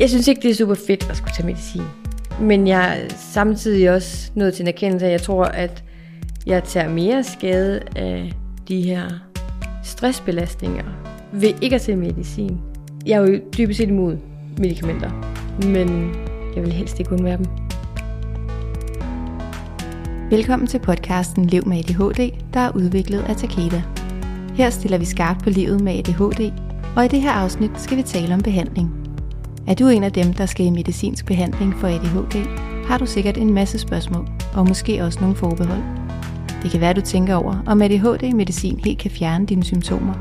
Jeg synes ikke, det er super fedt at skulle tage medicin. Men jeg er samtidig også nået til en erkendelse af, at jeg tror, at jeg tager mere skade af de her stressbelastninger ved ikke at tage medicin. Jeg er jo dybest set imod medicamenter, men jeg vil helst ikke undvære dem. Velkommen til podcasten Lev med ADHD, der er udviklet af Takeda. Her stiller vi skarpt på livet med ADHD, og i det her afsnit skal vi tale om behandling. Er du en af dem, der skal i medicinsk behandling for ADHD, har du sikkert en masse spørgsmål, og måske også nogle forbehold. Det kan være, du tænker over, om ADHD-medicin helt kan fjerne dine symptomer,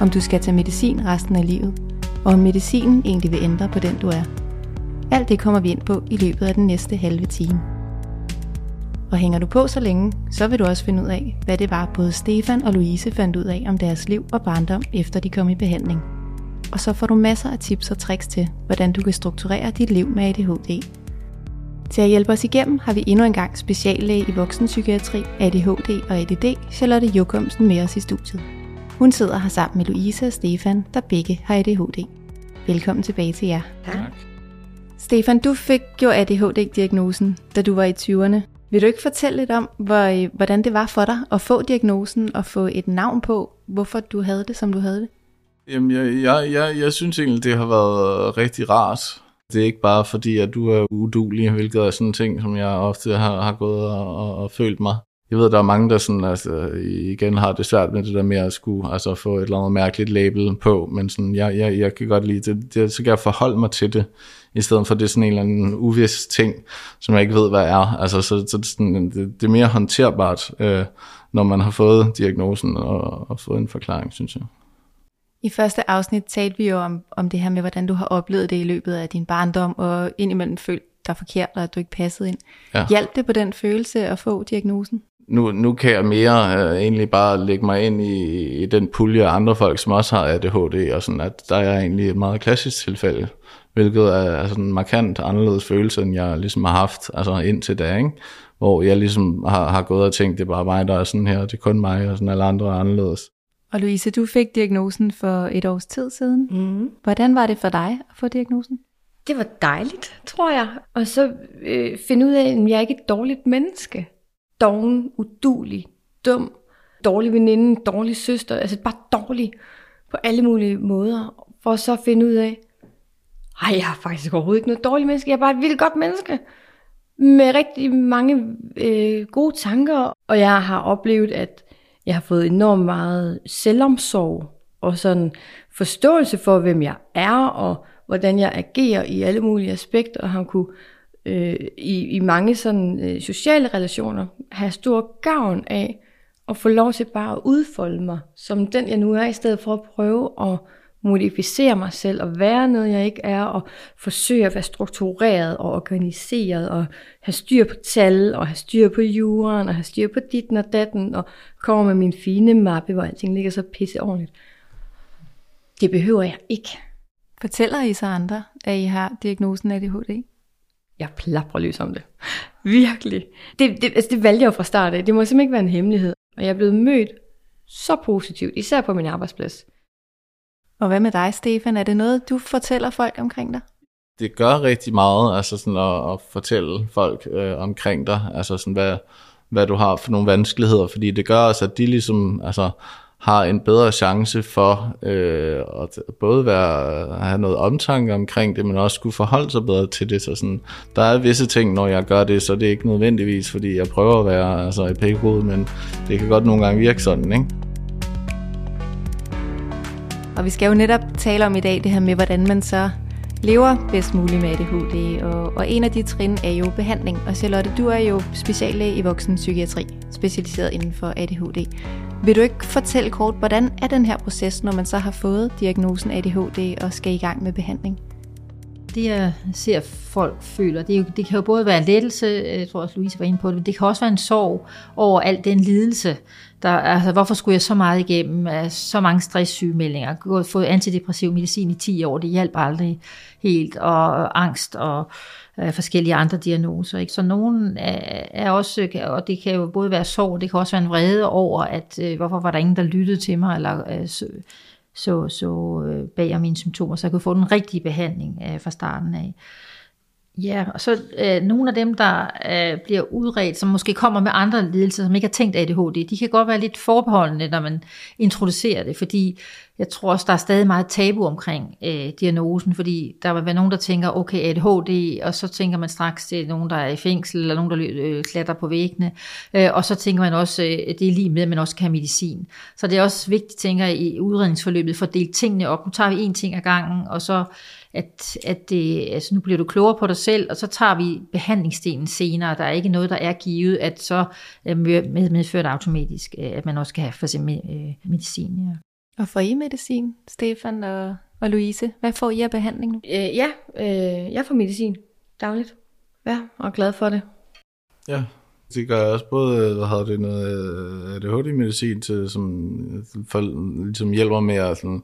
om du skal tage medicin resten af livet, og om medicinen egentlig vil ændre på den, du er. Alt det kommer vi ind på i løbet af den næste halve time. Og hænger du på så længe, så vil du også finde ud af, hvad det var både Stefan og Louise fandt ud af om deres liv og barndom, efter de kom i behandling. Og så får du masser af tips og tricks til, hvordan du kan strukturere dit liv med ADHD. Til at hjælpe os igennem har vi endnu en gang speciallæge i voksenpsykiatri, ADHD og ADD, Charlotte Jokumsen med os i studiet. Hun sidder her sammen med Louise og Stefan, der begge har ADHD. Velkommen tilbage til jer. Tak. Stefan, du fik jo ADHD-diagnosen, da du var i 20'erne. Vil du ikke fortælle lidt om, hvor, hvordan det var for dig at få diagnosen og få et navn på, hvorfor du havde det, som du havde det? Jamen, jeg, jeg, jeg, jeg synes egentlig, det har været rigtig rart. Det er ikke bare fordi, at du er udulig, hvilket er sådan en ting, som jeg ofte har, har gået og, og, og følt mig. Jeg ved, der er mange, der sådan, altså, igen har det svært med det der med at skulle altså, få et eller andet mærkeligt label på, men sådan, jeg, jeg, jeg kan godt lide det. det. Så kan jeg forholde mig til det, i stedet for det er sådan en eller anden uvis ting, som jeg ikke ved, hvad er. Altså, så, så det, sådan, det, det er mere håndterbart, øh, når man har fået diagnosen og, og fået en forklaring, synes jeg. I første afsnit talte vi jo om, om det her med, hvordan du har oplevet det i løbet af din barndom, og indimellem følt dig forkert, og at du ikke passede ind. Ja. Hjalp det på den følelse at få diagnosen? Nu, nu kan jeg mere øh, egentlig bare lægge mig ind i, i den pulje af andre folk, som også har ADHD, og sådan, at der er egentlig et meget klassisk tilfælde, hvilket er, sådan en markant anderledes følelse, end jeg ligesom har haft altså indtil da, ikke? hvor jeg ligesom har, har gået og tænkt, det er bare mig, der er sådan her, det er kun mig, og sådan alle andre er anderledes. Og Louise, du fik diagnosen for et års tid siden. Mm. Hvordan var det for dig at få diagnosen? Det var dejligt, tror jeg. Og så øh, finde ud af, at jeg er ikke et dårligt menneske. Doven, udulig, dum, dårlig veninde, dårlig søster. Altså bare dårlig på alle mulige måder. For så at finde ud af, ej, jeg er faktisk overhovedet ikke noget dårligt menneske. Jeg er bare et vildt godt menneske. Med rigtig mange øh, gode tanker. Og jeg har oplevet, at jeg har fået enormt meget selvomsorg og sådan forståelse for, hvem jeg er, og hvordan jeg agerer i alle mulige aspekter, og har kunne øh, i, i mange sådan øh, sociale relationer have stor gavn af at få lov til bare at udfolde mig som den, jeg nu er, i stedet for at prøve at modificere mig selv og være noget, jeg ikke er, og forsøge at være struktureret og organiseret, og have styr på tal, og have styr på jorden, og have styr på dit og datten, og komme med min fine mappe, hvor alting ligger så pisse ordentligt. Det behøver jeg ikke. Fortæller I så andre, at I har diagnosen ADHD? Jeg plapper løs om det. Virkelig. Det, det, altså det valgte jeg fra start af. Det må simpelthen ikke være en hemmelighed. Og jeg er blevet mødt så positivt, især på min arbejdsplads. Og hvad med dig, Stefan? Er det noget, du fortæller folk omkring dig? Det gør rigtig meget, altså sådan at, at fortælle folk øh, omkring dig, altså sådan hvad, hvad du har for nogle vanskeligheder, fordi det gør også, at de ligesom, altså har en bedre chance for øh, at både være, have noget omtanke omkring det, men også kunne forholde sig bedre til det. Så sådan, der er visse ting, når jeg gør det, så det er ikke nødvendigvis, fordi jeg prøver at være altså, i pækhoved, men det kan godt nogle gange virke sådan, ikke? Og vi skal jo netop tale om i dag det her med, hvordan man så lever bedst muligt med ADHD, og, og en af de trin er jo behandling. Og Charlotte, du er jo speciallæge i voksenpsykiatri, specialiseret inden for ADHD. Vil du ikke fortælle kort, hvordan er den her proces, når man så har fået diagnosen ADHD og skal i gang med behandling? Det jeg ser folk føler, det, jo, det kan jo både være lettelse, jeg tror også Louise var inde på det, det kan også være en sorg over al den lidelse, der, altså, hvorfor skulle jeg så meget igennem af så mange stresssygemeldinger, fået antidepressiv medicin i 10 år, det hjalp aldrig helt, og angst og øh, forskellige andre diagnoser. Ikke? Så nogen er, er også, og det kan jo både være sorg, det kan også være en vrede over, at øh, hvorfor var der ingen, der lyttede til mig, eller øh, så, så øh, bag om mine symptomer, så jeg kunne få den rigtige behandling øh, fra starten af. Ja, og så øh, nogle af dem, der øh, bliver udredt, som måske kommer med andre lidelser, som ikke har tænkt ADHD, de kan godt være lidt forbeholdende, når man introducerer det, fordi jeg tror også, der er stadig meget tabu omkring øh, diagnosen, fordi der vil være nogen, der tænker, okay, ADHD, og så tænker man straks det er nogen, der er i fængsel, eller nogen, der øh, klatrer på væggene, øh, og så tænker man også, øh, det er lige med, at man også kan have medicin. Så det er også vigtigt, tænker jeg, i udredningsforløbet, for at dele tingene op. Nu tager vi en ting ad gangen, og så at, at det, altså nu bliver du klogere på dig selv, og så tager vi behandlingsdelen senere. Der er ikke noget, der er givet, at så øh, medfører det automatisk, øh, at man også skal have for eksempel øh, medicin. Ja. Og får I medicin, Stefan og, og Louise? Hvad får I af behandling nu? Øh, ja, øh, jeg får medicin dagligt. Ja, og er glad for det. Ja, de gør også både, øh, hvad hedder det, noget øh, ADHD-medicin, til, som for, ligesom hjælper med at sådan,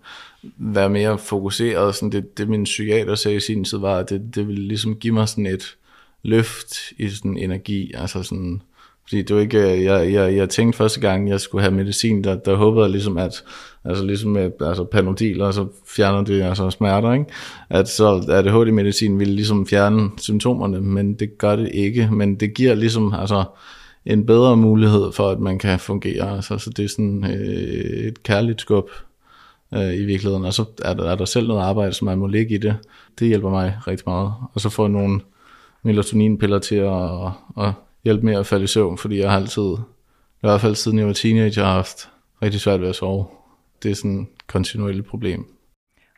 være mere fokuseret. Sådan det, det min psykiater sagde i sin tid var, at det, det ville ligesom give mig sådan et løft i sådan energi, altså sådan, fordi det var ikke, øh, jeg, jeg, jeg tænkte første gang, jeg skulle have medicin, der, der håbede jeg ligesom, at altså ligesom med altså panodil, og så fjerner det altså smerter, ikke? at så ADHD-medicin vil ligesom fjerne symptomerne, men det gør det ikke, men det giver ligesom altså en bedre mulighed for, at man kan fungere, altså, så det er sådan øh, et kærligt skub øh, i virkeligheden, og så er der, er der selv noget arbejde, som man må ligge i det, det hjælper mig rigtig meget, og så får jeg nogle melatoninpiller til at, at hjælpe med at falde i søvn, fordi jeg har altid, i hvert fald siden jeg var teenager, har haft rigtig svært ved at sove det er sådan et kontinuerligt problem.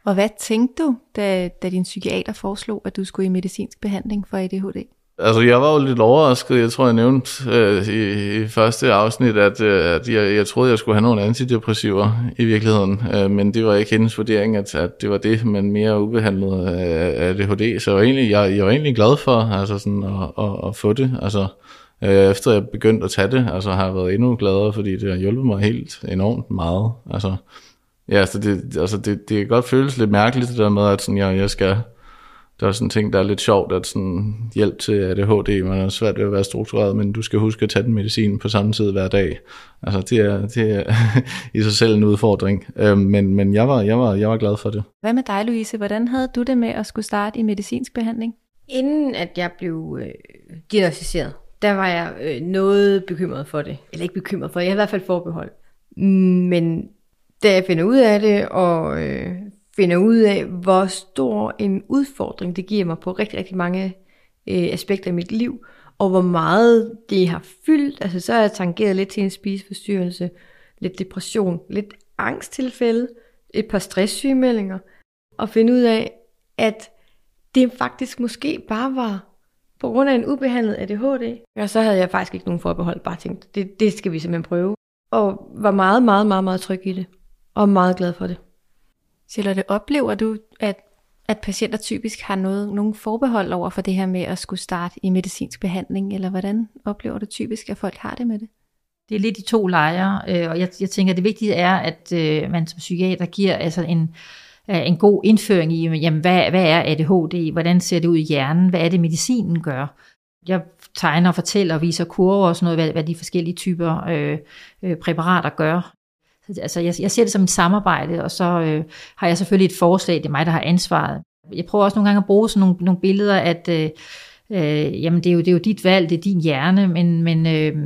Og hvad tænkte du, da, da din psykiater foreslog, at du skulle i medicinsk behandling for ADHD? Altså, jeg var jo lidt overrasket. Jeg tror, jeg nævnte øh, i, i første afsnit, at, øh, at jeg, jeg troede, jeg skulle have nogle antidepressiver i virkeligheden. Øh, men det var ikke hendes vurdering, at, at det var det, men mere ubehandlet af ADHD. Så jeg var egentlig, jeg, jeg var egentlig glad for altså sådan, at, at, at få det. Altså, Øh, efter jeg begyndte at tage det, altså har jeg været endnu gladere, fordi det har hjulpet mig helt enormt meget. Altså, ja, altså det, altså det, det kan godt føles lidt mærkeligt, det der med, at sådan, jeg, jeg skal, der er sådan ting, der er lidt sjovt, at sådan hjælp til ADHD, man er svært ved at være struktureret, men du skal huske at tage den medicin på samme tid hver dag. Altså det er, det er i sig selv en udfordring, øh, men, men jeg, var, jeg, var, jeg var glad for det. Hvad med dig, Louise? Hvordan havde du det med at skulle starte i medicinsk behandling? Inden at jeg blev øh, diagnostiseret, der var jeg øh, noget bekymret for det. Eller ikke bekymret for det, jeg havde i hvert fald forbehold. Mm, men da jeg finder ud af det, og øh, finder ud af, hvor stor en udfordring det giver mig på rigtig, rigtig mange øh, aspekter af mit liv, og hvor meget det har fyldt, altså så er jeg tangeret lidt til en spiseforstyrrelse, lidt depression, lidt angsttilfælde, et par stresssygemeldinger, og finde ud af, at det faktisk måske bare var på grund af en ubehandlet ADHD. Og så havde jeg faktisk ikke nogen forbehold, bare tænkt, det, det skal vi simpelthen prøve. Og var meget, meget, meget, meget tryg i det. Og meget glad for det. Charlotte, oplever du, at, at patienter typisk har noget, nogle forbehold over for det her med at skulle starte i medicinsk behandling, eller hvordan oplever du typisk, at folk har det med det? Det er lidt de to lejre, øh, og jeg, jeg tænker, at det vigtige er, at øh, man som psykiater giver altså en, en god indføring i, jamen, hvad, hvad er ADHD, hvordan ser det ud i hjernen, hvad er det medicinen gør. Jeg tegner og fortæller og viser kurver og sådan noget, hvad, hvad de forskellige typer øh, øh, præparater gør. Altså, jeg, jeg ser det som et samarbejde, og så øh, har jeg selvfølgelig et forslag, det er mig, der har ansvaret. Jeg prøver også nogle gange at bruge sådan nogle, nogle billeder, at øh, øh, jamen det er, jo, det er jo dit valg, det er din hjerne, men, men øh,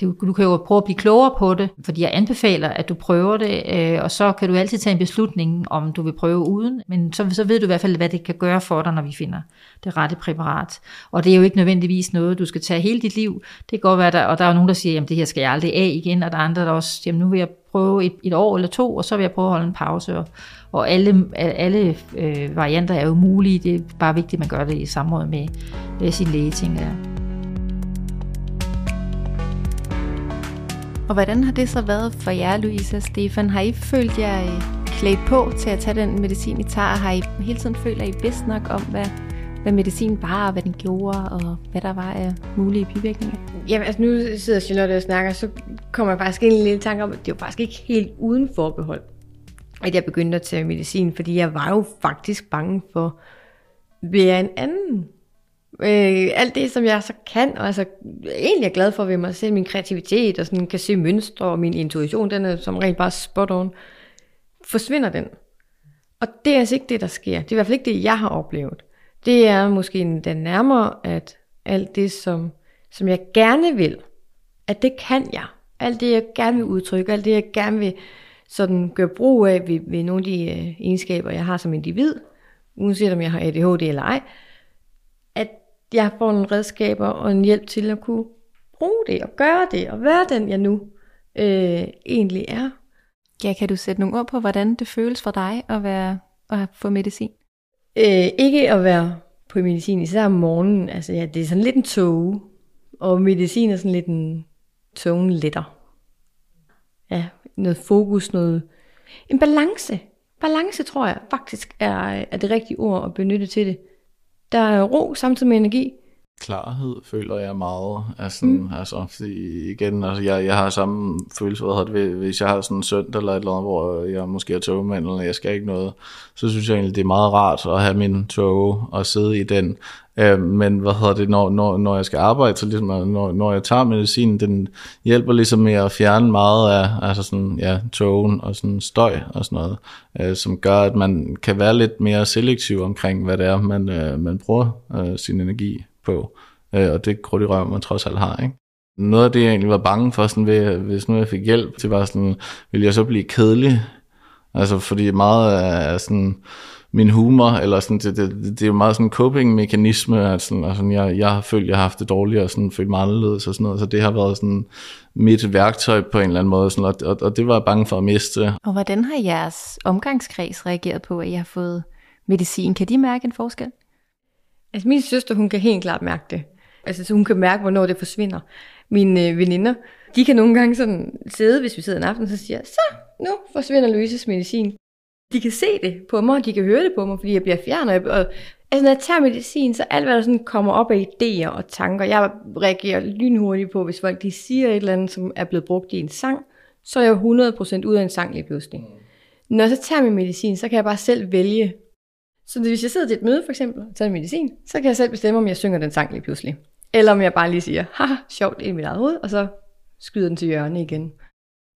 du, du kan jo prøve at blive klogere på det, fordi jeg anbefaler, at du prøver det, øh, og så kan du altid tage en beslutning, om du vil prøve uden, men så, så ved du i hvert fald, hvad det kan gøre for dig, når vi finder det rette præparat. Og det er jo ikke nødvendigvis noget, du skal tage hele dit liv. Det kan godt være, der, og der er nogen, der siger, at det her skal jeg aldrig af igen, og der er andre, der også siger, nu vil jeg prøve et, et år eller to, og så vil jeg prøve at holde en pause. Og, og alle, alle øh, varianter er jo mulige, det er bare vigtigt, at man gør det i samråd med, med sin læge, tænker jeg. Og hvordan har det så været for jer, Louise og Stefan? Har I følt jer øh, klædt på til at tage den medicin, I tager? Har I hele tiden følt, at I vidste nok om, hvad, hvad medicin var, og hvad den gjorde, og hvad der var af mulige bivirkninger? Jamen, altså nu sidder Charlotte og snakker, så kommer jeg faktisk ind i en lille tanke om, at det var faktisk ikke helt uden forbehold, at jeg begyndte at tage medicin, fordi jeg var jo faktisk bange for, bliver en anden Øh, alt det, som jeg så kan, og altså egentlig er glad for ved mig selv, min kreativitet, og sådan kan se mønstre, og min intuition, den er som rent bare spot on. forsvinder den. Og det er altså ikke det, der sker. Det er i hvert fald ikke det, jeg har oplevet. Det er måske den nærmere, at alt det, som, som jeg gerne vil, at det kan jeg. Alt det, jeg gerne vil udtrykke, alt det, jeg gerne vil sådan gøre brug af ved, ved nogle af de øh, egenskaber, jeg har som individ, uanset om jeg har ADHD eller ej, øh, jeg får nogle redskaber og en hjælp til at kunne bruge det og gøre det og være den, jeg nu øh, egentlig er. Ja, kan du sætte nogle ord på, hvordan det føles for dig at, være, at få medicin? Øh, ikke at være på medicin, især om morgenen. Altså, ja, det er sådan lidt en tog, og medicin er sådan lidt en togen letter. Ja, noget fokus, noget... En balance. Balance, tror jeg, faktisk er, er det rigtige ord at benytte til det. Der er ro samtidig med energi. Klarhed føler jeg meget. Altså, mm. altså igen, altså, jeg, jeg har samme følelse, hvad det, hvis jeg har sådan en søndag eller et eller andet, hvor jeg måske er togmand, eller jeg skal ikke noget, så synes jeg egentlig, det er meget rart at have min tog og sidde i den. Øh, men hvad hedder det, når, når, når jeg skal arbejde, så ligesom, når, når jeg tager medicin, den hjælper ligesom med at fjerne meget af altså sådan, ja, togen og sådan støj og sådan noget, øh, som gør, at man kan være lidt mere selektiv omkring, hvad det er, man, øh, man bruger øh, sin energi på. Øh, og det krudt i røven, man trods alt har, ikke? Noget af det, jeg egentlig var bange for, sådan ved, hvis nu jeg fik hjælp, det var sådan, ville jeg så blive kedelig? Altså, fordi meget af sådan, min humor, eller sådan, det, det, det, det er jo meget sådan en coping-mekanisme, at sådan, altså, jeg, jeg har følt, jeg har haft det dårligt, og sådan, følt mig anderledes og sådan noget, så det har været sådan mit værktøj på en eller anden måde, sådan, og, og, og det var jeg bange for at miste. Og hvordan har jeres omgangskreds reageret på, at I har fået medicin? Kan de mærke en forskel? Altså min søster, hun kan helt klart mærke det. Altså så hun kan mærke, hvornår det forsvinder. Mine øh, veninder, de kan nogle gange sådan sidde, hvis vi sidder en aften, så siger så nu forsvinder Louises medicin de kan se det på mig, og de kan høre det på mig, fordi jeg bliver fjernet. Og, altså, når jeg tager medicin, så alt, hvad der sådan kommer op af idéer og tanker, jeg reagerer lynhurtigt på, hvis folk de siger et eller andet, som er blevet brugt i en sang, så er jeg 100% ud af en sang lige pludselig. Når jeg så tager min medicin, så kan jeg bare selv vælge. Så hvis jeg sidder til et møde for eksempel, og tager medicin, så kan jeg selv bestemme, om jeg synger den sang lige pludselig. Eller om jeg bare lige siger, haha, sjovt, i mit eget hoved, og så skyder den til hjørne igen.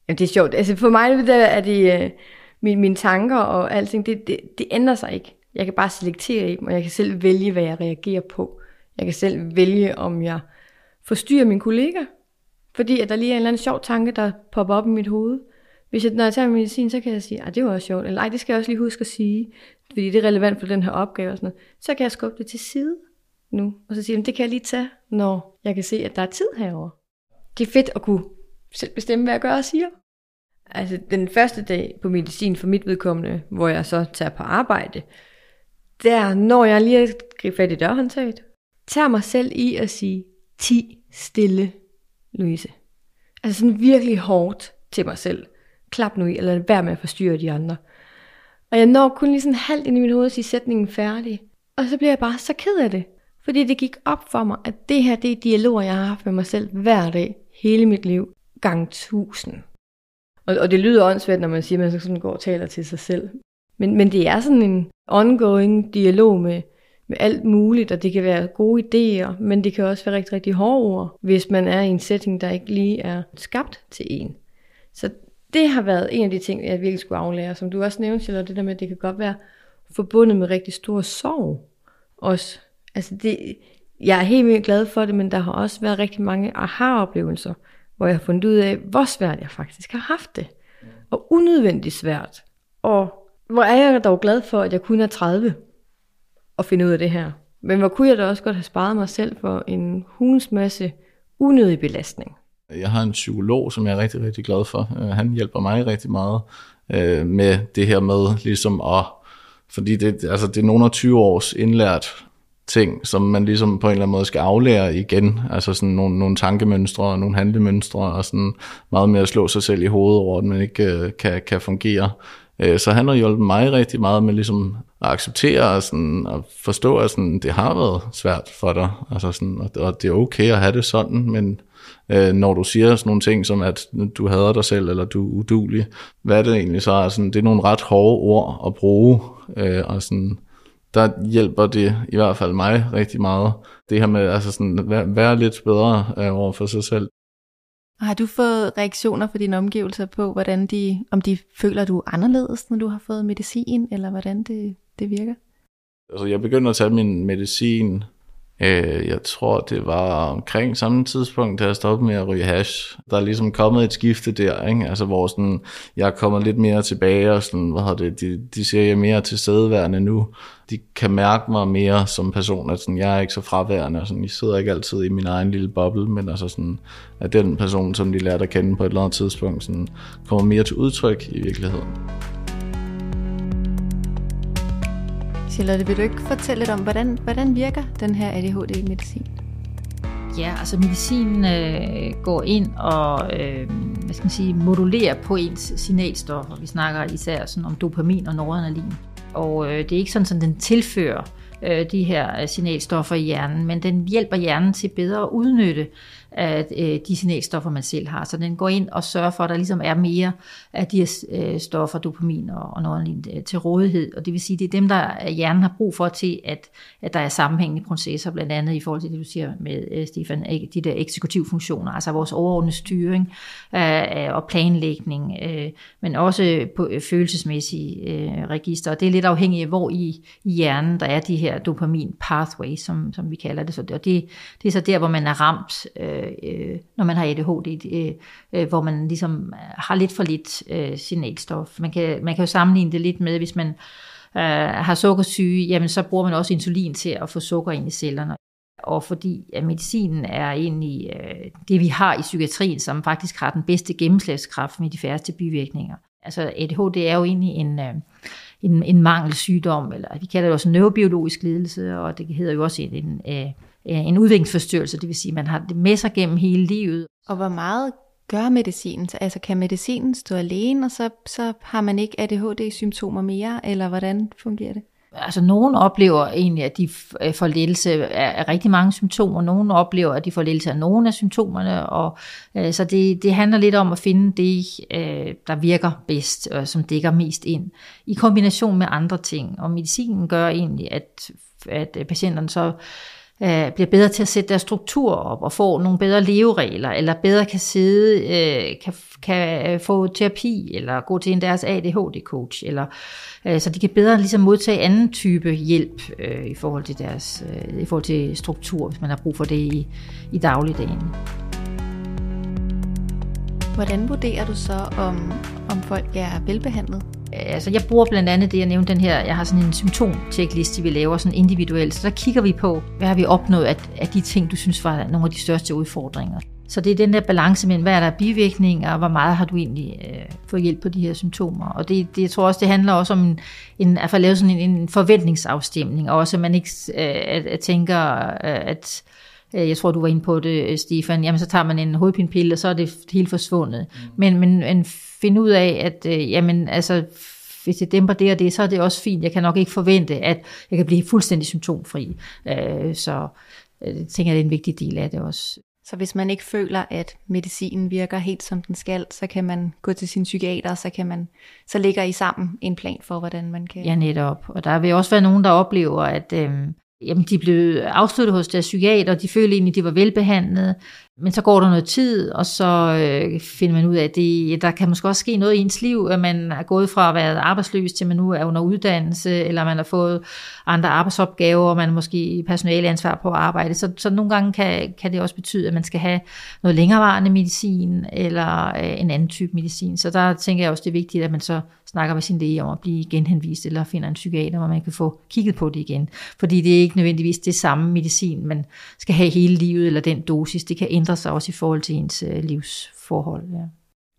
Jamen, det er sjovt. Altså for mig er det, øh, mine, mine tanker og alting, det, det, det ændrer sig ikke. Jeg kan bare selektere i dem, og jeg kan selv vælge, hvad jeg reagerer på. Jeg kan selv vælge, om jeg forstyrrer min kollega, fordi at der lige er en eller anden sjov tanke, der popper op i mit hoved. Hvis jeg, når jeg tager min medicin, så kan jeg sige, at det var også sjovt, eller ej, det skal jeg også lige huske at sige, fordi det er relevant for den her opgave og sådan noget. Så kan jeg skubbe det til side nu, og så sige, at det kan jeg lige tage, når jeg kan se, at der er tid herover. Det er fedt at kunne selv bestemme, hvad jeg gør og siger. Altså den første dag på medicin for mit vedkommende, hvor jeg så tager på arbejde, der når jeg lige at gribe fat i dørhåndtaget, tager mig selv i at sige, ti stille, Louise. Altså sådan virkelig hårdt til mig selv. Klap nu i, eller vær med at forstyrre de andre. Og jeg når kun lige sådan halvt ind i mit hoved at sige sætningen færdig. Og så bliver jeg bare så ked af det. Fordi det gik op for mig, at det her, det er dialoger, jeg har haft med mig selv hver dag, hele mit liv, gang tusind. Og, og det lyder åndssvagt, når man siger, at man sådan går og taler til sig selv. Men, men det er sådan en ongoing dialog med, med alt muligt, og det kan være gode idéer, men det kan også være rigtig, rigtig hårde ord, hvis man er i en setting, der ikke lige er skabt til en. Så det har været en af de ting, jeg virkelig skulle aflære. Som du også nævnte, eller det der med, at det kan godt være forbundet med rigtig stor sorg også. Altså det, jeg er helt vildt glad for det, men der har også været rigtig mange aha-oplevelser, hvor jeg har fundet ud af, hvor svært jeg faktisk har haft det. Og unødvendigt svært. Og hvor er jeg dog glad for, at jeg kun er 30 og finde ud af det her. Men hvor kunne jeg da også godt have sparet mig selv for en hunds masse unødig belastning. Jeg har en psykolog, som jeg er rigtig, rigtig glad for. Øh, han hjælper mig rigtig meget øh, med det her med ligesom at, fordi det, altså det er nogle af 20 års indlært ting, som man ligesom på en eller anden måde skal aflære igen. Altså sådan nogle, nogle tankemønstre og nogle handlemønstre, og sådan meget mere at slå sig selv i hovedet over, at man ikke øh, kan, kan fungere. Øh, så han har hjulpet mig rigtig meget med ligesom at acceptere og, sådan, at forstå, at sådan, det har været svært for dig. Altså sådan, og det er okay at have det sådan, men øh, når du siger sådan nogle ting som, at du hader dig selv, eller du er udulig, hvad er det egentlig så? Altså, det er nogle ret hårde ord at bruge, øh, og sådan, der hjælper det i hvert fald mig rigtig meget. Det her med altså sådan, at være, være lidt bedre øh, over for sig selv. Og har du fået reaktioner fra dine omgivelser på, hvordan de, om de føler, du er anderledes, når du har fået medicin, eller hvordan det, det virker? Altså, jeg begyndte at tage min medicin Øh, jeg tror, det var omkring samme tidspunkt, da jeg stoppede med at ryge hash. Der er ligesom kommet et skifte der, ikke? Altså, hvor sådan, jeg er kommet lidt mere tilbage, og sådan, hvad det, de, de ser jeg mere til stedværende nu. De kan mærke mig mere som person, at sådan, jeg er ikke så fraværende, og sådan, jeg sidder ikke altid i min egen lille boble, men altså sådan, at den person, som de lærte at kende på et eller andet tidspunkt, sådan, kommer mere til udtryk i virkeligheden. Charlotte, vil du ikke fortælle lidt om, hvordan, hvordan virker den her ADHD-medicin? Ja, altså medicinen øh, går ind og øh, hvad skal man sige, modulerer på ens signalstoffer. Vi snakker især sådan om dopamin og noradrenalin. Og øh, det er ikke sådan, at den tilfører øh, de her øh, signalstoffer i hjernen, men den hjælper hjernen til bedre at udnytte af øh, de signalstoffer, man selv har. Så den går ind og sørger for, at der ligesom er mere af de her øh, stoffer, dopamin og, og noget øh, til rådighed. Og det vil sige, det er dem, der øh, hjernen har brug for til, at, at der er sammenhængende processer, blandt andet i forhold til det, du siger med, øh, Stefan, de der eksekutive funktioner, altså vores overordnede styring øh, og planlægning, men også på følelsesmæssige register. Og det er lidt afhængigt af, hvor i, i hjernen der er de her dopamin pathways, som, som vi kalder det. Så det, og det, det er så der, hvor man er ramt øh, øh, når man har ADHD, øh, øh, hvor man ligesom øh, har lidt for lidt øh, signalstof. Man kan, man kan jo sammenligne det lidt med, hvis man øh, har sukkersyge, jamen så bruger man også insulin til at få sukker ind i cellerne. Og fordi at medicinen er egentlig øh, det, vi har i psykiatrien, som faktisk har den bedste gennemslagskraft med de færreste bivirkninger. Altså ADHD er jo egentlig en, øh, en, en mangelsygdom, eller vi kalder det også en neurobiologisk lidelse, og det hedder jo også en, en øh, en udviklingsforstyrrelse, det vil sige, at man har det med sig gennem hele livet. Og hvor meget gør medicinen? Altså kan medicinen stå alene, og så, så har man ikke ADHD-symptomer mere, eller hvordan fungerer det? Altså nogen oplever egentlig, at de øh, får ledelse af rigtig mange symptomer. Nogen oplever, at de får ledelse af nogle af symptomerne. Og, øh, så det, det handler lidt om at finde det, øh, der virker bedst, og som dækker mest ind, i kombination med andre ting. Og medicinen gør egentlig, at, at patienterne så øh, Øh, bliver bedre til at sætte deres struktur op og få nogle bedre leveregler, eller bedre kan sidde, øh, kan, kan få terapi, eller gå til en deres ADHD-coach, eller øh, så de kan bedre ligesom modtage anden type hjælp øh, i forhold til deres øh, i forhold til struktur, hvis man har brug for det i, i dagligdagen. Hvordan vurderer du så, om, om folk er velbehandlet? Øh, altså jeg bruger blandt andet det, jeg nævnte den her, jeg har sådan en symptomtjekliste, vi laver sådan individuelt, så der kigger vi på, hvad har vi opnået af, af de ting, du synes var nogle af de største udfordringer. Så det er den der balance mellem, hvad er der bivirkninger, og hvor meget har du egentlig øh, fået hjælp på de her symptomer. Og det, det, jeg tror også, det handler også om en, en, at få lavet sådan en, en forventningsafstemning, og også at man ikke øh, at, at tænker, øh, at jeg tror, du var inde på det, Stefan, jamen så tager man en hovedpinepille, og så er det helt forsvundet. Mm. Men, men, men finde ud af, at øh, jamen, altså, hvis det dæmper det og det, så er det også fint. Jeg kan nok ikke forvente, at jeg kan blive fuldstændig symptomfri. Øh, så øh, jeg tænker, det er en vigtig del af det også. Så hvis man ikke føler, at medicinen virker helt som den skal, så kan man gå til sin psykiater, så kan man så ligger I sammen en plan for, hvordan man kan... Ja, netop. Og der vil også være nogen, der oplever, at øh, jamen, de blev afsluttet hos deres psykiater, og de følte egentlig, at de var velbehandlet. Men så går der noget tid, og så øh, finder man ud af, at det, der kan måske også ske noget i ens liv, at man er gået fra at være arbejdsløs til man nu er under uddannelse, eller man har fået andre arbejdsopgaver, og man er måske personaleansvar på at arbejde. Så, så nogle gange kan, kan det også betyde, at man skal have noget længerevarende medicin, eller øh, en anden type medicin. Så der tænker jeg også, det er vigtigt, at man så snakker med sin læge om at blive genhenvist, eller finder en psykiater, hvor man kan få kigget på det igen. Fordi det er ikke nødvendigvis det samme medicin, man skal have hele livet, eller den dosis. Det kan ændre sig også i forhold til ens øh, livsforhold. Ja.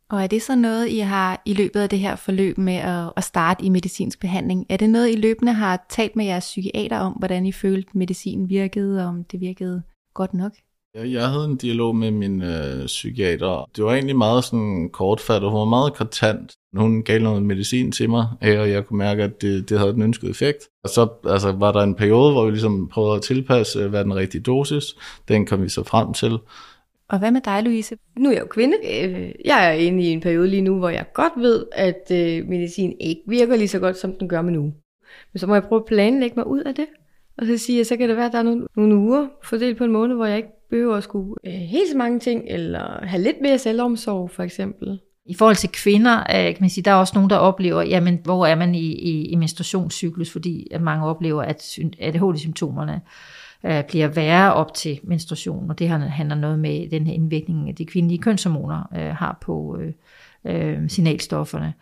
Og er det så noget, I har i løbet af det her forløb med at, at starte i medicinsk behandling? Er det noget, I løbende har talt med jeres psykiater om, hvordan I følte, medicinen virkede, og om det virkede godt nok? Jeg havde en dialog med min øh, psykiater. Det var egentlig meget sådan kortfattet. Hun var meget kontant. Hun gav noget medicin til mig, og jeg kunne mærke, at det, det havde den ønskede effekt. Og så altså, var der en periode, hvor vi ligesom prøvede at tilpasse, øh, hvad den rigtige dosis. Den kom vi så frem til. Og hvad med dig, Louise? Nu er jeg jo kvinde. Øh, jeg er inde i en periode lige nu, hvor jeg godt ved, at øh, medicin ikke virker lige så godt, som den gør med nu. Men så må jeg prøve at planlægge mig ud af det. Og så sige, at så kan det være, at der er nogle, nogle uger fordelt på en måned, hvor jeg ikke behøver at skulle øh, helt så mange ting, eller have lidt mere selvomsorg for eksempel. I forhold til kvinder, øh, kan man sige, der er også nogen, der oplever, jamen, hvor er man i, i, i menstruationscyklus, fordi at mange oplever, at ADHD-symptomerne øh, bliver værre op til menstruation, og det handler noget med den her indvirkning, de kvindelige kønshormoner øh, har på øh, øh, signalstofferne.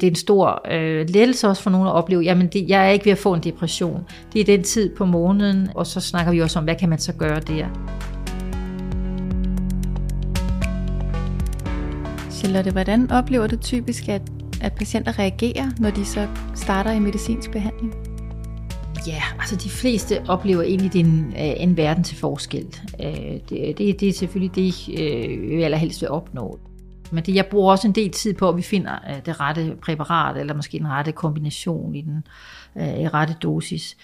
Det er en stor øh, lettelse også for nogen at opleve, jamen det, jeg er ikke ved at få en depression. Det er den tid på måneden, og så snakker vi også om, hvad kan man så gøre der. Charlotte, hvordan oplever du typisk, at, at patienter reagerer, når de så starter i medicinsk behandling? Ja, altså de fleste oplever egentlig, det er en, øh, en verden til forskel. Øh, det, det, det er selvfølgelig det, øh, vi allerhelst vil opnå. Men det, jeg bruger også en del tid på, at vi finder øh, det rette præparat, eller måske en rette kombination i den i rette dosis.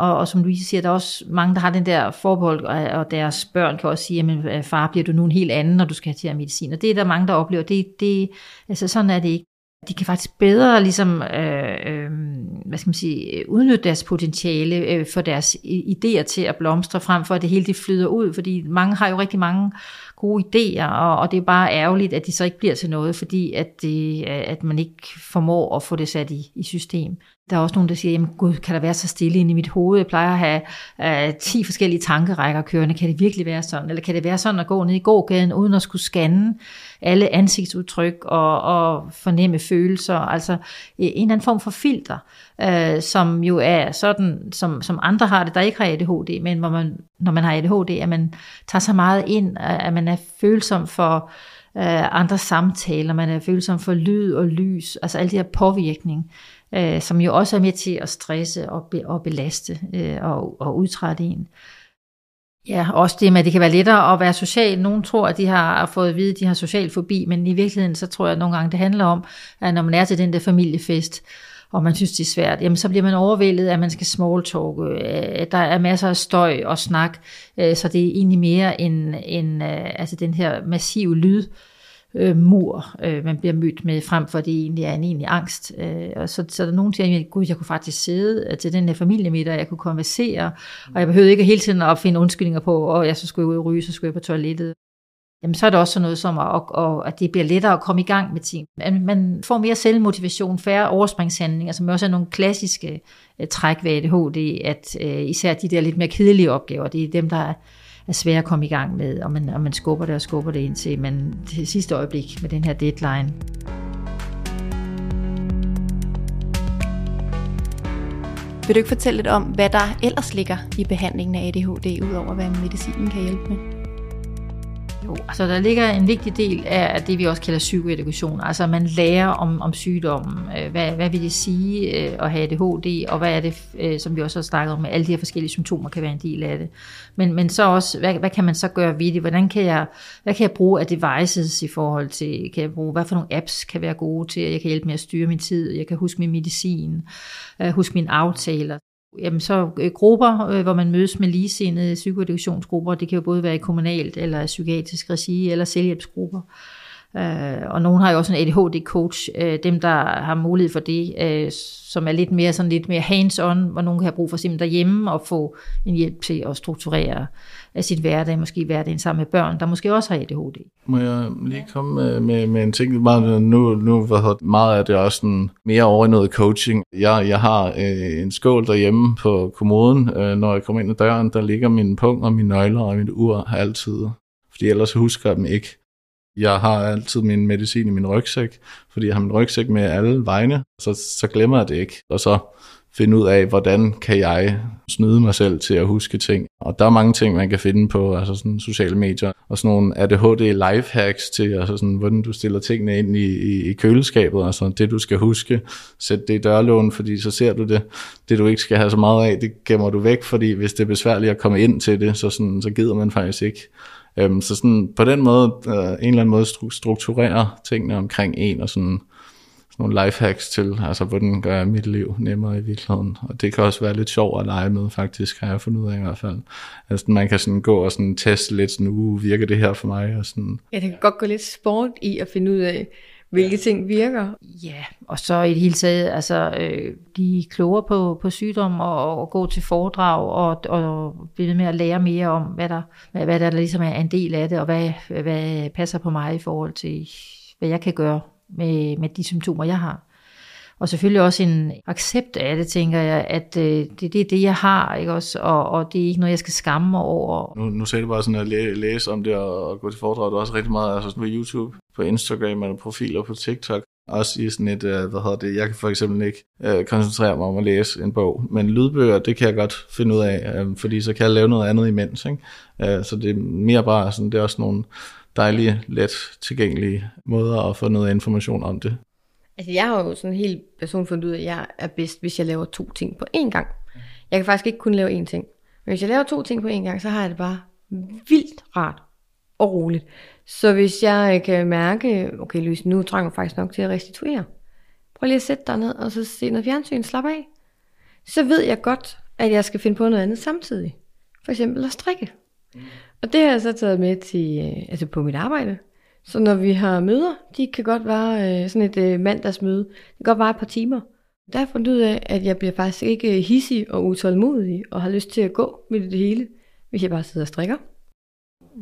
Og, og som Louise siger, der er også mange, der har den der forbehold, og, og deres børn kan også sige, jamen øh, far, bliver du nu en helt anden, når du skal have til medicin. Og det er der mange, der oplever. Det, det, altså sådan er det ikke de kan faktisk bedre ligesom, øh, øh, hvad skal man sige, udnytte deres potentiale øh, for deres idéer til at blomstre, frem for at det hele det flyder ud, fordi mange har jo rigtig mange gode idéer, og, og det er bare ærgerligt, at de så ikke bliver til noget, fordi at, det, øh, at man ikke formår at få det sat i, i system. Der er også nogen, der siger, jamen gud, kan der være så stille inde i mit hoved? Jeg plejer at have øh, uh, 10 forskellige tankerækker kørende. Kan det virkelig være sådan? Eller kan det være sådan at gå ned i gågaden, uden at skulle scanne alle ansigtsudtryk og, og fornemme følelser? Altså en eller anden form for filter, uh, som jo er sådan, som, som andre har det, der ikke har ADHD, men hvor man, når man har ADHD, at man tager så meget ind, øh, at man er følsom for øh, andre samtaler, man er følsom for lyd og lys, altså alle de her påvirkning øh, som jo også er med til at stresse og, be, og belaste øh, og, og udtrætte en. Ja, også det med, at det kan være lettere at være social. Nogle tror, at de har fået at vide, at de har social fobi, men i virkeligheden, så tror jeg at nogle gange, det handler om, at når man er til den der familiefest, og man synes, det er svært, jamen så bliver man overvældet, at man skal smalltalk, øh, der er masser af støj og snak, øh, så det er egentlig mere en, en øh, altså den her massive lyd, øh, mur, øh, man bliver mødt med, frem for det egentlig er en egentlig angst. Øh, og så, så der nogen siger, gud, jeg kunne faktisk sidde øh, til den her familiemiddag, jeg kunne konversere, og jeg behøvede ikke hele tiden at finde undskyldninger på, og jeg så skulle jeg ud og ryge, så skulle jeg på toilettet. Jamen, så er det også sådan noget som, at, at, at det bliver lettere at komme i gang med ting. Man får mere selvmotivation, færre overspringshandlinger, altså, som også er nogle klassiske uh, træk ved ADHD, at uh, især de der lidt mere kedelige opgaver, det er dem, der er er svære at komme i gang med, og man, og man skubber det og skubber det indtil man til sidste øjeblik med den her deadline. Vil du ikke fortælle lidt om, hvad der ellers ligger i behandlingen af ADHD, udover hvad medicinen kan hjælpe med? Jo, altså der ligger en vigtig del af det, vi også kalder psykoedukation. Altså man lærer om, om sygdommen. Øh, hvad, hvad vil det sige øh, at have ADHD, og hvad er det, øh, som vi også har snakket om, at alle de her forskellige symptomer kan være en del af det. Men, men så også, hvad, hvad kan man så gøre ved det? Hvordan kan jeg, hvad kan jeg bruge af devices i forhold til, kan jeg bruge, hvad for nogle apps kan være gode til, at jeg kan hjælpe med at styre min tid, jeg kan huske min medicin, huske mine aftaler. Jamen så øh, grupper, øh, hvor man mødes med ligesindede psykoeduktionsgrupper, det kan jo både være i kommunalt eller psykiatrisk regi eller selvhjælpsgrupper. Øh, og nogen har jo også en ADHD-coach, øh, dem der har mulighed for det, øh, som er lidt mere, sådan lidt mere hands-on, hvor nogen kan have brug for simpelthen derhjemme og få en hjælp til at strukturere af sit hverdag, måske hverdagen sammen med børn, der måske også har ADHD. Må jeg lige komme med, med, med en ting? Bare nu, nu hvad meget af det også sådan mere over i noget coaching. Jeg, jeg har øh, en skål derhjemme på kommoden. Øh, når jeg kommer ind ad døren, der ligger min pung og mine nøgler og mit ur altid. Fordi ellers husker jeg dem ikke. Jeg har altid min medicin i min rygsæk, fordi jeg har min rygsæk med alle vegne, så, så glemmer jeg det ikke. Og så finde ud af, hvordan kan jeg snyde mig selv til at huske ting. Og der er mange ting, man kan finde på altså sådan sociale medier, og sådan nogle ADHD lifehacks til, altså sådan, hvordan du stiller tingene ind i, i, i køleskabet, altså det du skal huske, sæt det i dørlågen, fordi så ser du det. Det du ikke skal have så meget af, det gemmer du væk, fordi hvis det er besværligt at komme ind til det, så, sådan, så gider man faktisk ikke. Øhm, så sådan, på den måde, øh, en eller anden måde strukturere tingene omkring en, og sådan nogle lifehacks til, altså hvordan gør jeg mit liv nemmere i virkeligheden. Og det kan også være lidt sjovt at lege med, faktisk, har jeg fundet ud af i hvert fald. Altså man kan sådan gå og sådan teste lidt, sådan, uh, virker det her for mig? Og sådan. Ja, det kan godt gå lidt sport i at finde ud af, hvilke ting virker. Ja, og så i det hele taget, altså, øh, blive klogere på, på sygdom og, og gå til foredrag og, og blive ved med at lære mere om, hvad der, hvad, hvad der ligesom er en del af det, og hvad, hvad passer på mig i forhold til, hvad jeg kan gøre med, med de symptomer, jeg har. Og selvfølgelig også en accept af det, tænker jeg, at øh, det, det er det, jeg har, ikke også? Og, og det er ikke noget, jeg skal skamme mig over. Nu, nu sagde du bare sådan at læ- læse om det og, og gå til foredrag. Du er også rigtig meget altså sådan på YouTube, på Instagram eller profiler på TikTok. Også i sådan et, øh, hvad hedder det, jeg kan for eksempel ikke øh, koncentrere mig om at læse en bog, men lydbøger, det kan jeg godt finde ud af, øh, fordi så kan jeg lave noget andet imens. Ikke? Øh, så det er mere bare sådan, det er også nogle dejlige, let tilgængelige måder at få noget information om det. Altså, jeg har jo sådan helt personligt fundet ud af, at jeg er bedst, hvis jeg laver to ting på én gang. Jeg kan faktisk ikke kun lave én ting. Men hvis jeg laver to ting på én gang, så har jeg det bare vildt rart og roligt. Så hvis jeg øh, kan mærke, okay Louise, nu trænger jeg faktisk nok til at restituere. Prøv lige at sætte dig ned, og så se noget fjernsyn, slap af. Så ved jeg godt, at jeg skal finde på noget andet samtidig. For eksempel at strikke. Og det har jeg så taget med til, øh, altså på mit arbejde. Så når vi har møder, de kan godt være øh, sådan et øh, mandagsmøde. Det kan godt være et par timer. Der har jeg fundet ud af, at jeg bliver faktisk ikke øh, hissig og utålmodig, og har lyst til at gå med det hele, hvis jeg bare sidder og strikker.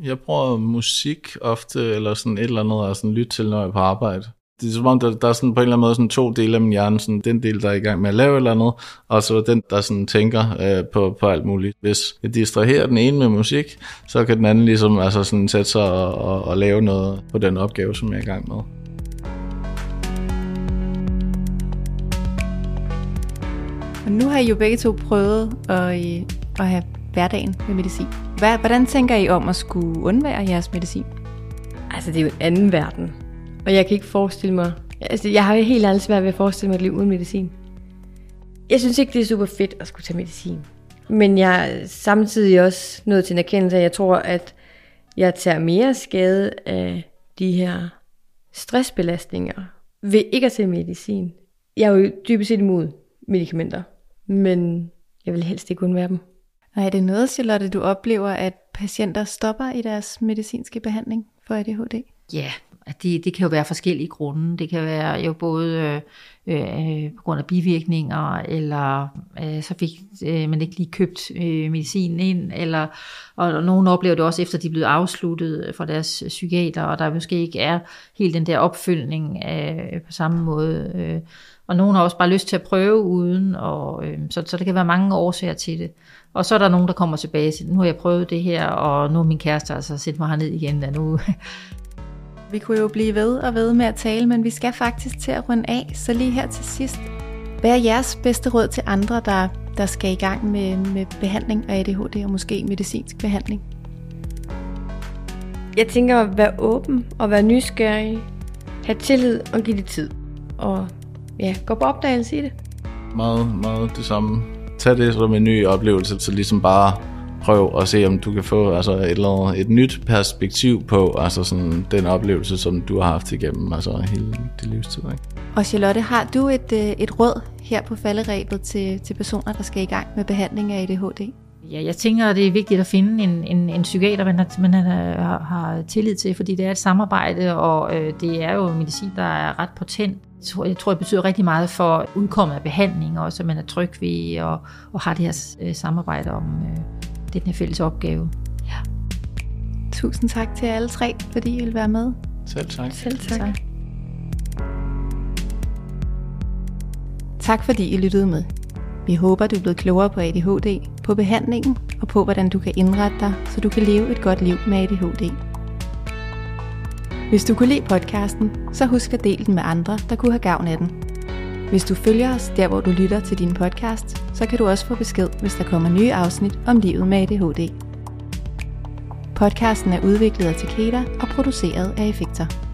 Jeg bruger musik ofte, eller sådan et eller andet, og sådan lytte til, når jeg er på arbejde. Det er som om, der, der er sådan på en eller anden måde sådan to dele af min hjerne. Sådan den del, der er i gang med at lave et eller andet, og så den, der sådan tænker øh, på, på alt muligt. Hvis jeg distraherer den ene med musik, så kan den anden ligesom altså sådan sætte sig og, og, og lave noget på den opgave, som jeg er i gang med. Og nu har I jo begge to prøvet at, øh, at have hverdagen med medicin. Hvad, hvordan tænker I om at skulle undvære jeres medicin? Altså, det er jo en anden verden. Og jeg kan ikke forestille mig... Altså, jeg har jo helt andet svært ved at forestille mig et liv uden medicin. Jeg synes ikke, det er super fedt at skulle tage medicin. Men jeg er samtidig også nået til en erkendelse at jeg tror, at jeg tager mere skade af de her stressbelastninger ved ikke at tage medicin. Jeg er jo dybest set imod medicamenter, men jeg vil helst ikke undvære dem. Og er det noget, Charlotte, du oplever, at patienter stopper i deres medicinske behandling for ADHD? Ja, at det, det kan jo være forskellige grunde. Det kan være jo både øh, øh, på grund af bivirkninger, eller øh, så fik øh, man ikke lige købt øh, medicinen ind, eller, og, og nogen oplever det også efter, de er blevet afsluttet for deres psykiater, og der måske ikke er helt den der opfølgning øh, på samme måde. Øh, og nogen har også bare lyst til at prøve uden, og, øh, så, så der kan være mange årsager til det. Og så er der nogen, der kommer tilbage til, nu har jeg prøvet det her, og nu er min kæreste altså sæt mig herned igen, og nu, Vi kunne jo blive ved og ved med at tale, men vi skal faktisk til at runde af. Så lige her til sidst. Hvad er jeres bedste råd til andre, der, der skal i gang med, med behandling af ADHD og måske medicinsk behandling? Jeg tænker at være åben og være nysgerrig. Ha' tillid og give det tid. Og ja, gå på opdagelse i det. Meget, meget det samme. Tag det som en ny oplevelse, så ligesom bare prøv at se, om du kan få altså et, eller andet, et nyt perspektiv på altså sådan, den oplevelse, som du har haft igennem altså hele din livstid. Ikke? Og Charlotte, har du et, øh, et råd her på falderæbet til, til personer, der skal i gang med behandling af ADHD? Ja, jeg tænker, at det er vigtigt at finde en, en, en psykiater, man, har, man har, har tillid til, fordi det er et samarbejde, og øh, det er jo medicin, der er ret potent. Jeg tror, jeg tror, det betyder rigtig meget for udkommet af behandling, og så man er tryg ved og, og har det her øh, samarbejde om øh, den her fælles opgave. Ja. Tusind tak til alle tre, fordi I vil være med. Selv tak. Selv tak. Tak. Tak fordi I lyttede med. Vi håber, du er blevet klogere på ADHD, på behandlingen og på, hvordan du kan indrette dig, så du kan leve et godt liv med ADHD. Hvis du kunne lide podcasten, så husk at dele den med andre, der kunne have gavn af den. Hvis du følger os der, hvor du lytter til din podcast, så kan du også få besked, hvis der kommer nye afsnit om livet med ADHD. Podcasten er udviklet af Takeda og produceret af Effekter.